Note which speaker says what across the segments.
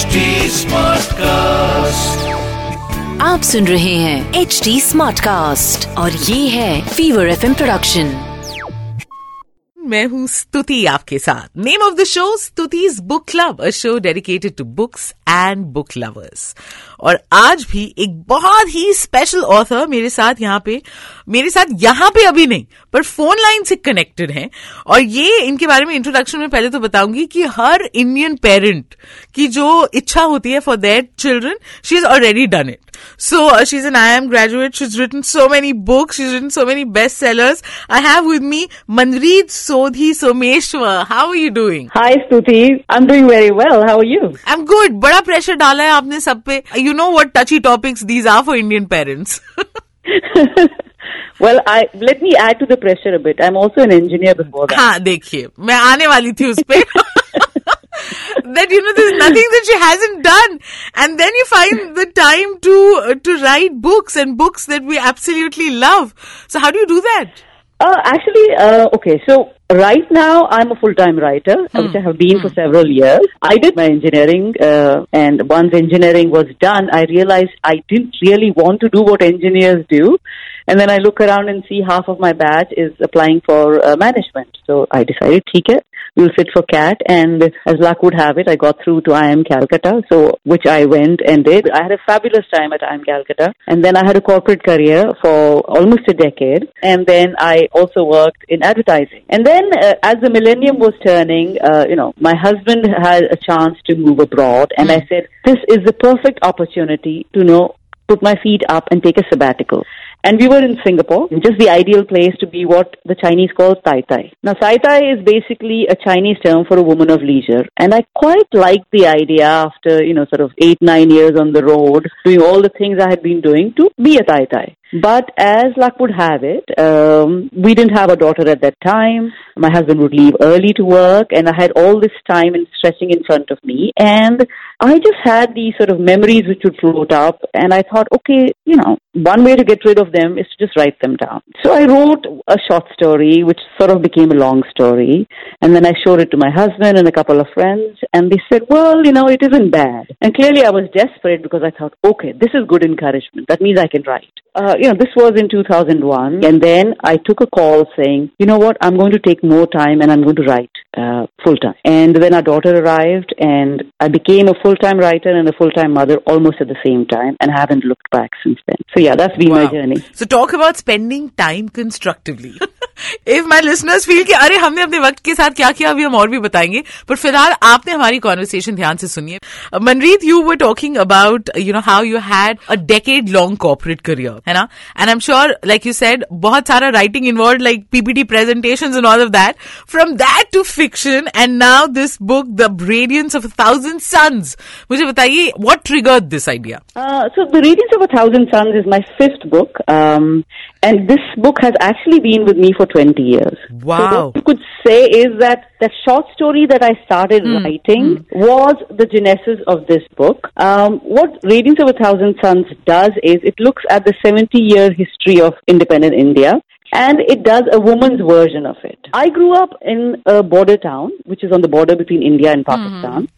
Speaker 1: HD cast
Speaker 2: आप सुन रहे हैं एच डी स्मार्ट कास्ट और ये है फीवर एफ़ प्रोडक्शन
Speaker 3: मैं हूँ स्तुति आपके साथ। Name of the show Stuti's book club a show dedicated to books and book lovers और आज भी एक बहुत ही स्पेशल ऑथर मेरे साथ यहाँ पे मेरे साथ यहाँ पे अभी नहीं पर फ़ोन लाइन से कनेक्टेड हैं। और ये इनके बारे में इंट्रोडक्शन में पहले तो बताऊँगी कि हर इंडियन पेरेंट की जो इच्छा होती है for that children she is already done it so she is an I M graduate she is written so many books she is written so many best sellers I have with me Manreet Sodhi Someshwar how you doing
Speaker 4: hi Stuti I am doing very well how you
Speaker 3: I am good pressure डाला है आपने सब पे. You know what touchy topics these are for Indian parents.
Speaker 4: well, I let me add to the pressure a bit. I'm also an engineer before that.
Speaker 3: हाँ देखिए मैं आने वाली थी उस पे that you know there's nothing that she hasn't done and then you find the time to uh, to write books and books that we absolutely love so how do you do that
Speaker 4: Uh, actually, uh, okay, so Right now, I'm a full-time writer, hmm. which I have been hmm. for several years. I did my engineering, uh, and once engineering was done, I realized I didn't really want to do what engineers do. And then I look around and see half of my batch is applying for uh, management. So I decided, okay, we'll sit for CAT. And as luck would have it, I got through to IIM Calcutta, so which I went and did. I had a fabulous time at IIM Calcutta. And then I had a corporate career for almost a decade. And then I also worked in advertising. And then uh, as the millennium was turning, uh, you know, my husband had a chance to move abroad, and I said, this is the perfect opportunity to know put my feet up and take a sabbatical. And we were in Singapore, just the ideal place to be what the Chinese call Tai Tai. Now, Tai Tai is basically a Chinese term for a woman of leisure. And I quite liked the idea after, you know, sort of eight, nine years on the road, doing all the things I had been doing to be a Tai Tai. But as luck would have it, um, we didn't have a daughter at that time. My husband would leave early to work, and I had all this time and stretching in front of me. And I just had these sort of memories which would float up, and I thought, okay, you know, one way to get rid of them is to just write them down. So I wrote a short story, which sort of became a long story, and then I showed it to my husband and a couple of friends, and they said, well, you know, it isn't bad. And clearly I was desperate because I thought, okay, this is good encouragement. That means I can write. Uh, you know, this was in 2001, and then I took a call saying, you know what, I'm going to take more time and I'm going to write uh, full time. And then our daughter arrived, and I became a full time writer and a full time mother almost at the same time, and haven't looked back since then. So yeah, that's been my journey.
Speaker 3: So talk about spending time constructively. If my listeners feel कि अरे हमने अपने वक्त के साथ क्या किया अभी हम और भी बताएँगे। पर फ़िलहाल आपने हमारी कॉन्वर्सेशन ध्यान से सुनिए Manreet you were talking about you know how you had a decade long corporate career है ना? And I am sure like you said बहुत सारा writing involve like PPT presentations and all of that from that to fiction and now this book the radiance of thousand suns मुझे बताइए what triggered this idea
Speaker 4: Uh, Radiance of a Thousand Suns is my fifth book, um, and this book has actually been with me for 20 years.
Speaker 3: Wow.
Speaker 4: So what you could say is that that short story that I started hmm. writing hmm. was the genesis of this book. Um, what Radiance of a Thousand Suns does is it looks at the 70-year history of independent India. And it does a woman's version of it. I grew up in a border town, which is on the border between India and hmm. Pakistan.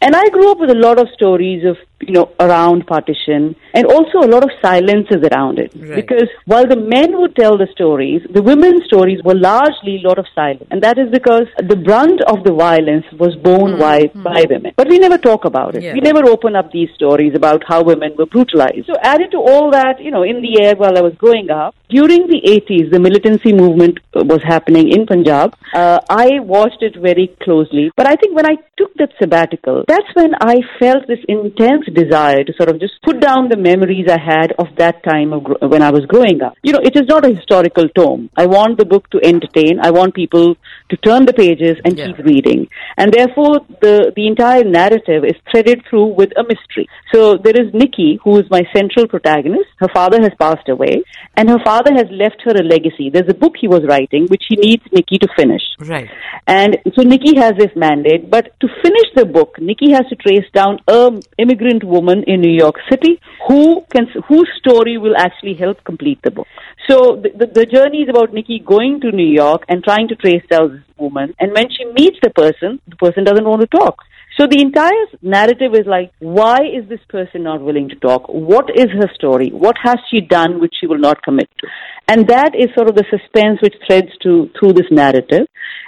Speaker 4: And I grew up with a lot of stories of, you know, around partition and also a lot of silences around it.
Speaker 3: Right.
Speaker 4: Because while the men would tell the stories, the women's stories were largely a lot of silence. And that is because the brunt of the violence was borne by, by women. But we never talk about it.
Speaker 3: Yeah.
Speaker 4: We never open up these stories about how women were brutalized. So added to all that, you know, in the air while I was growing up, during the 80s, the militancy movement uh, was happening in Punjab. Uh, I watched it very closely. But I think when I took that sabbatical, that's when I felt this intense desire to sort of just put down the memories I had of that time of gro- when I was growing up. You know, it is not a historical tome. I want the book to entertain. I want people to turn the pages and
Speaker 3: Yeah.
Speaker 4: keep reading. And therefore, the, the entire narrative is threaded through with a mystery. So there is Nikki, who is my central protagonist. Her father has passed away, and her father has left her a legacy. There's a book he was writing, which he needs Nikki to finish.
Speaker 3: Right.
Speaker 4: And so Nikki has this mandate, but to finish the book, Nikki has to trace down a immigrant woman in New York City who can, whose story will actually help complete the book. So the, the, the journey is about Nikki going to New York and trying to trace down this woman. And when she meets the person, the person doesn't want to talk. So the entire narrative is like, why is this person not willing to talk? What is her story? What has she done which she will not commit to? And that is sort of the suspense which threads to, through this narrative.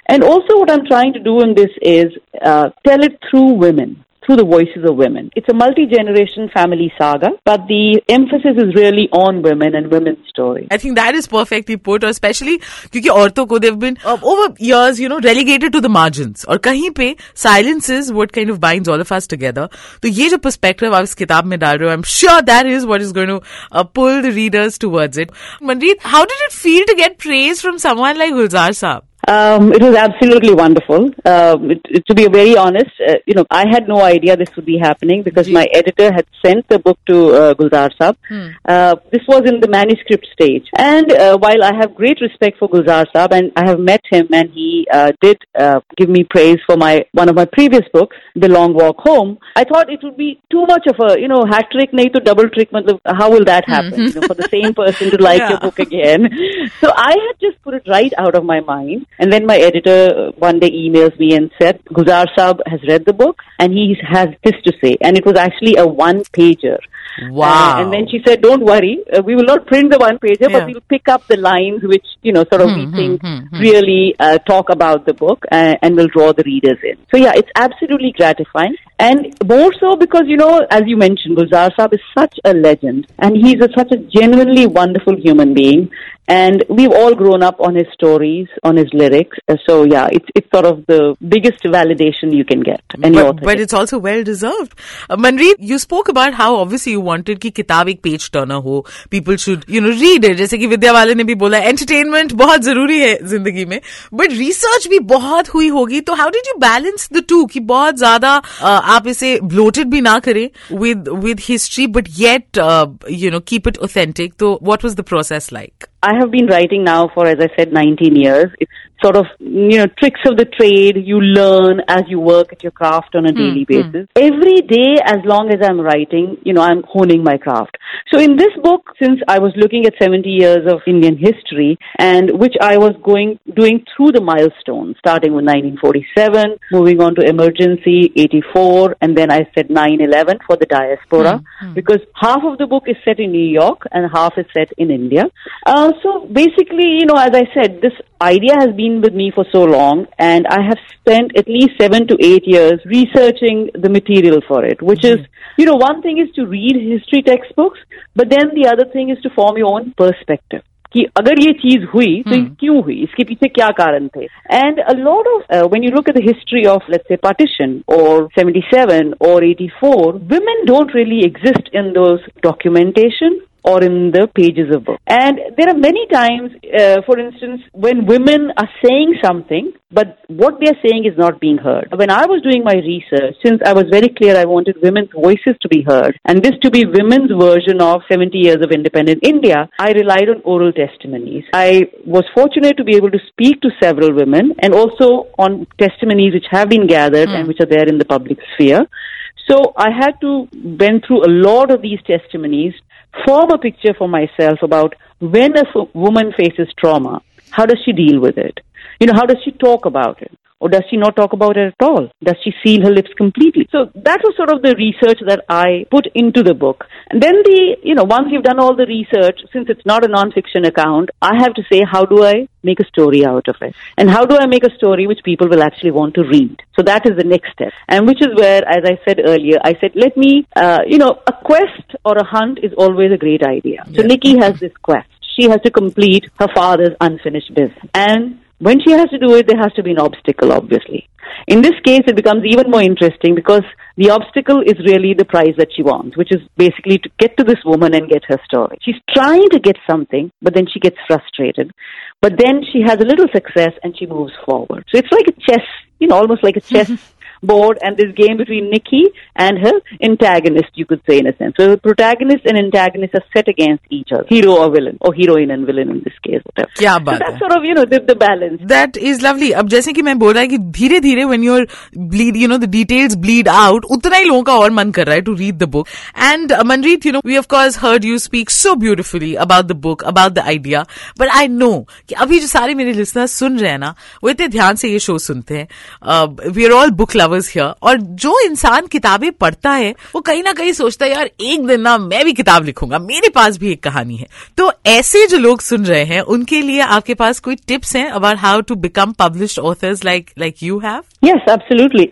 Speaker 4: And also what I'm trying to do in this is uh, tell it through women through the voices of women. It's a multi-generation family saga, but the emphasis is really on women and women's stories.
Speaker 3: I think that is perfectly put, or especially क्योंकि औरतों को they've been uh, over years, you know, relegated to the margins. और कहीं पे silence is what kind of binds all of us together. तो ये जो perspective आप इस किताब में डाल रहे हो, I'm sure that is what is going to uh, pull the readers towards it. Manjeet, how did it feel to get praise from someone like Gulzar Saab?
Speaker 4: Um, it was absolutely wonderful. Um, it, it, to be very honest, uh, you know, I had no idea this would be happening because my editor had sent the book to uh, Gulzar Saab. Hmm. Uh, this was in the manuscript stage. And uh, while I have great respect for Gulzar Saab and I have met him and he uh, did uh, give me praise for my one of my previous books, The Long Walk Home, I thought it would be too much of a, you know, hat trick, nahi to double trick. How will that happen? Mm-hmm. You know, for the same person to like yeah. your book again. So I had just put it right out of my mind. And then my editor one day emails me and said, Gulzar Saab has read the book and he has this to say. And it was actually a one pager.
Speaker 3: Wow.
Speaker 4: Uh, and then she said, don't worry, uh, we will not print the one pager, yeah. but we'll pick up the lines which, you know, sort of hmm, we think hmm, hmm, hmm. really uh, talk about the book uh, and will draw the readers in. So yeah, it's absolutely gratifying. And more so because, you know, as you mentioned, Gulzar Saab is such a legend and he's a, such a genuinely wonderful human being And we've all grown up on his stories, on his lyrics. Uh, so yeah, it's it's sort of the biggest validation you can get.
Speaker 3: But, but it's also well deserved. Uh, Manjeet, you spoke about how obviously you wanted कि किताब एक page Turner हो people should you know read it जैसे कि विद्या वाले ने भी बोला entertainment बहुत जरूरी है जिंदगी में but research भी बहुत हुई होगी तो how did you balance the two कि बहुत ज्यादा uh, आप इसे bloated भी ना करें with with history but yet uh, you know keep it authentic तो what was the process like
Speaker 4: I have been writing now for, as I said, 19 years. It's sort of, you know, tricks of the trade you learn as you work at your craft on a mm, daily basis. Mm. Every day, as long as I'm writing, you know, I'm honing my craft. So in this book, since I was looking at 70 years of Indian history and which I was going, doing through the milestones, starting with 1947, moving on to emergency, 84, and then I said 9-11 for the diaspora, mm, because half of the book is set in New York and half is set in India. Uh, so basically, you know, as I said, this idea has been with me for so long, and I have spent at least seven to eight years researching the material for it, which mm-hmm. is, you know, one thing is to read history textbooks, but then the other thing is to form your own perspective. कि अगर ये चीज हुई तो hmm. क्यों हुई इसके पीछे क्या कारण थे and a lot of when you look at the history of let's say partition और 77 और 84 women don't really exist in those documentation or in the pages of book. And there are many times, uh, for instance, when women are saying something, but what they're saying is not being heard. When I was doing my research, since I was very clear I wanted women's voices to be heard, and this to be women's version of 70 years of independent India, I relied on oral testimonies. I was fortunate to be able to speak to several women and also on testimonies which have been gathered mm. and which are there in the public sphere. So I had to went through a lot of these testimonies form a picture for myself about when a woman faces trauma, how does she deal with it? You know, how does she talk about it? Or does she not talk about it at all? Does she seal her lips completely? So that was sort of the research that I put into the book. And then the, you know, once you've done all the research, since it's not a nonfiction account, I have to say, how do I make a story out of it? And how do I make a story which people will actually want to read? So that is the next step. And which is where, as I said earlier, I said, let me, uh, you know, a quest or a hunt is always a great idea. So Nikki has this quest. She has to complete her father's unfinished business. And when she has to do it, there has to be an obstacle, obviously. In this case, it becomes even more interesting because the obstacle is really the prize that she wants, which is basically to get to this woman and get her story. She's trying to get something, but then she gets frustrated. But then she has a little success and she moves forward. So it's like a chess, you know, almost like a chess board and this game between Nikki and her antagonist, you could say in a sense. So the protagonist and antagonist are set against each other, hero or villain, or heroine and villain in this case, whatever.
Speaker 3: क्या बात
Speaker 4: so that's sort of you know the, the balance.
Speaker 3: That is lovely. अब जैसे कि मैं बोल रहा है कि धीरे धीरे when you're bleed, you know the details bleed out, उतना ही लोगों का और मन कर रहा है to read the book. And uh, Manjeet, you know we of course heard you speak so beautifully about the book, about the idea. But I know कि अभी जो सारे मेरे listeners सुन रहे हैं ना वो इतने ध्यान से ये शो सुनते हैं. Uh, we are all book hours here और जो इंसान किताबें पढ़ता है वो कहीं ना कहीं सोचता है यार एक दिन ना मैं भी किताब लिखूँगा मेरे पास भी एक कहानी है। तो ऐसे जो लोग सुन रहे हैं उनके लिए आपके पास कोई टिप्स हैं about how to become publish authors like like you have
Speaker 4: yes absolutely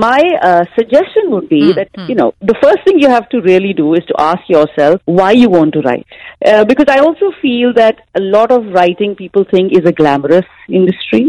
Speaker 4: my suggestion would be that you know the first thing you have to really do is to ask yourself you want to write because I also feel that lot of writing people think is a glamorous industry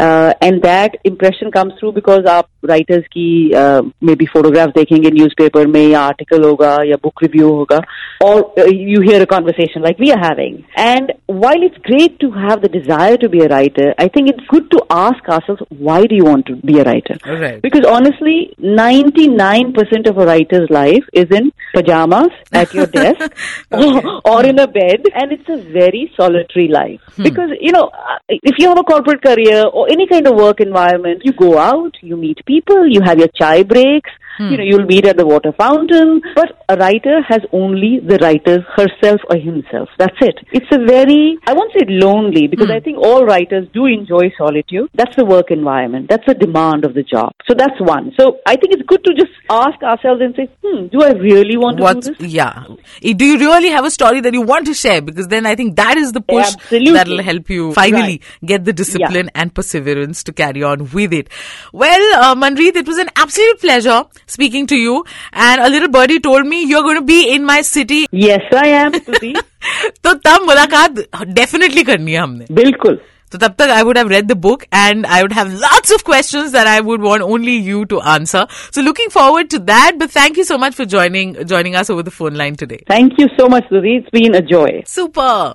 Speaker 4: and that impression comes through because आप right writers की uh, maybe photographs देखेंगे newspaper में या article होगा या book review होगा or uh, you hear a conversation like we are having. And while it's great to have the desire to be a writer, I think it's good to ask ourselves why do you want to be a writer?
Speaker 3: Right.
Speaker 4: Because honestly, 99% of a writer's life is in pajamas at your desk or in a bed and it's a very solitary life. Because, you know, uh, if you have a corporate career or any kind of work environment, you go out, you meet people, you have your chai breaks, you know, you'll meet at the water fountain. But a writer has only the writer herself or himself. That's it. It's a very, I won't say lonely because I think all writers do enjoy solitude. That's the work environment. That's the demand of the job. So that's one. So I think it's good to just ask ourselves and say, hmm, do I really want to
Speaker 3: what
Speaker 4: do this?
Speaker 3: yeah do you really have a story that you want to share because then i think that is the push
Speaker 4: Absolutely.
Speaker 3: that'll help you finally
Speaker 4: Right.
Speaker 3: get the discipline and perseverance to carry on with it well uh, manreet it was an absolute pleasure speaking to you and a little birdie told me you're going to be in my city.
Speaker 4: Yes i am
Speaker 3: to tab mulaqat definitely karni hai humne
Speaker 4: bilkul
Speaker 3: so tab tak i would have read the book and i would have lots of questions that i would want only you to answer. So looking forward to that but thank you so much for joining joining us over the phone line today.
Speaker 4: Thank you so much Stuti. it's been a joy.
Speaker 3: Super.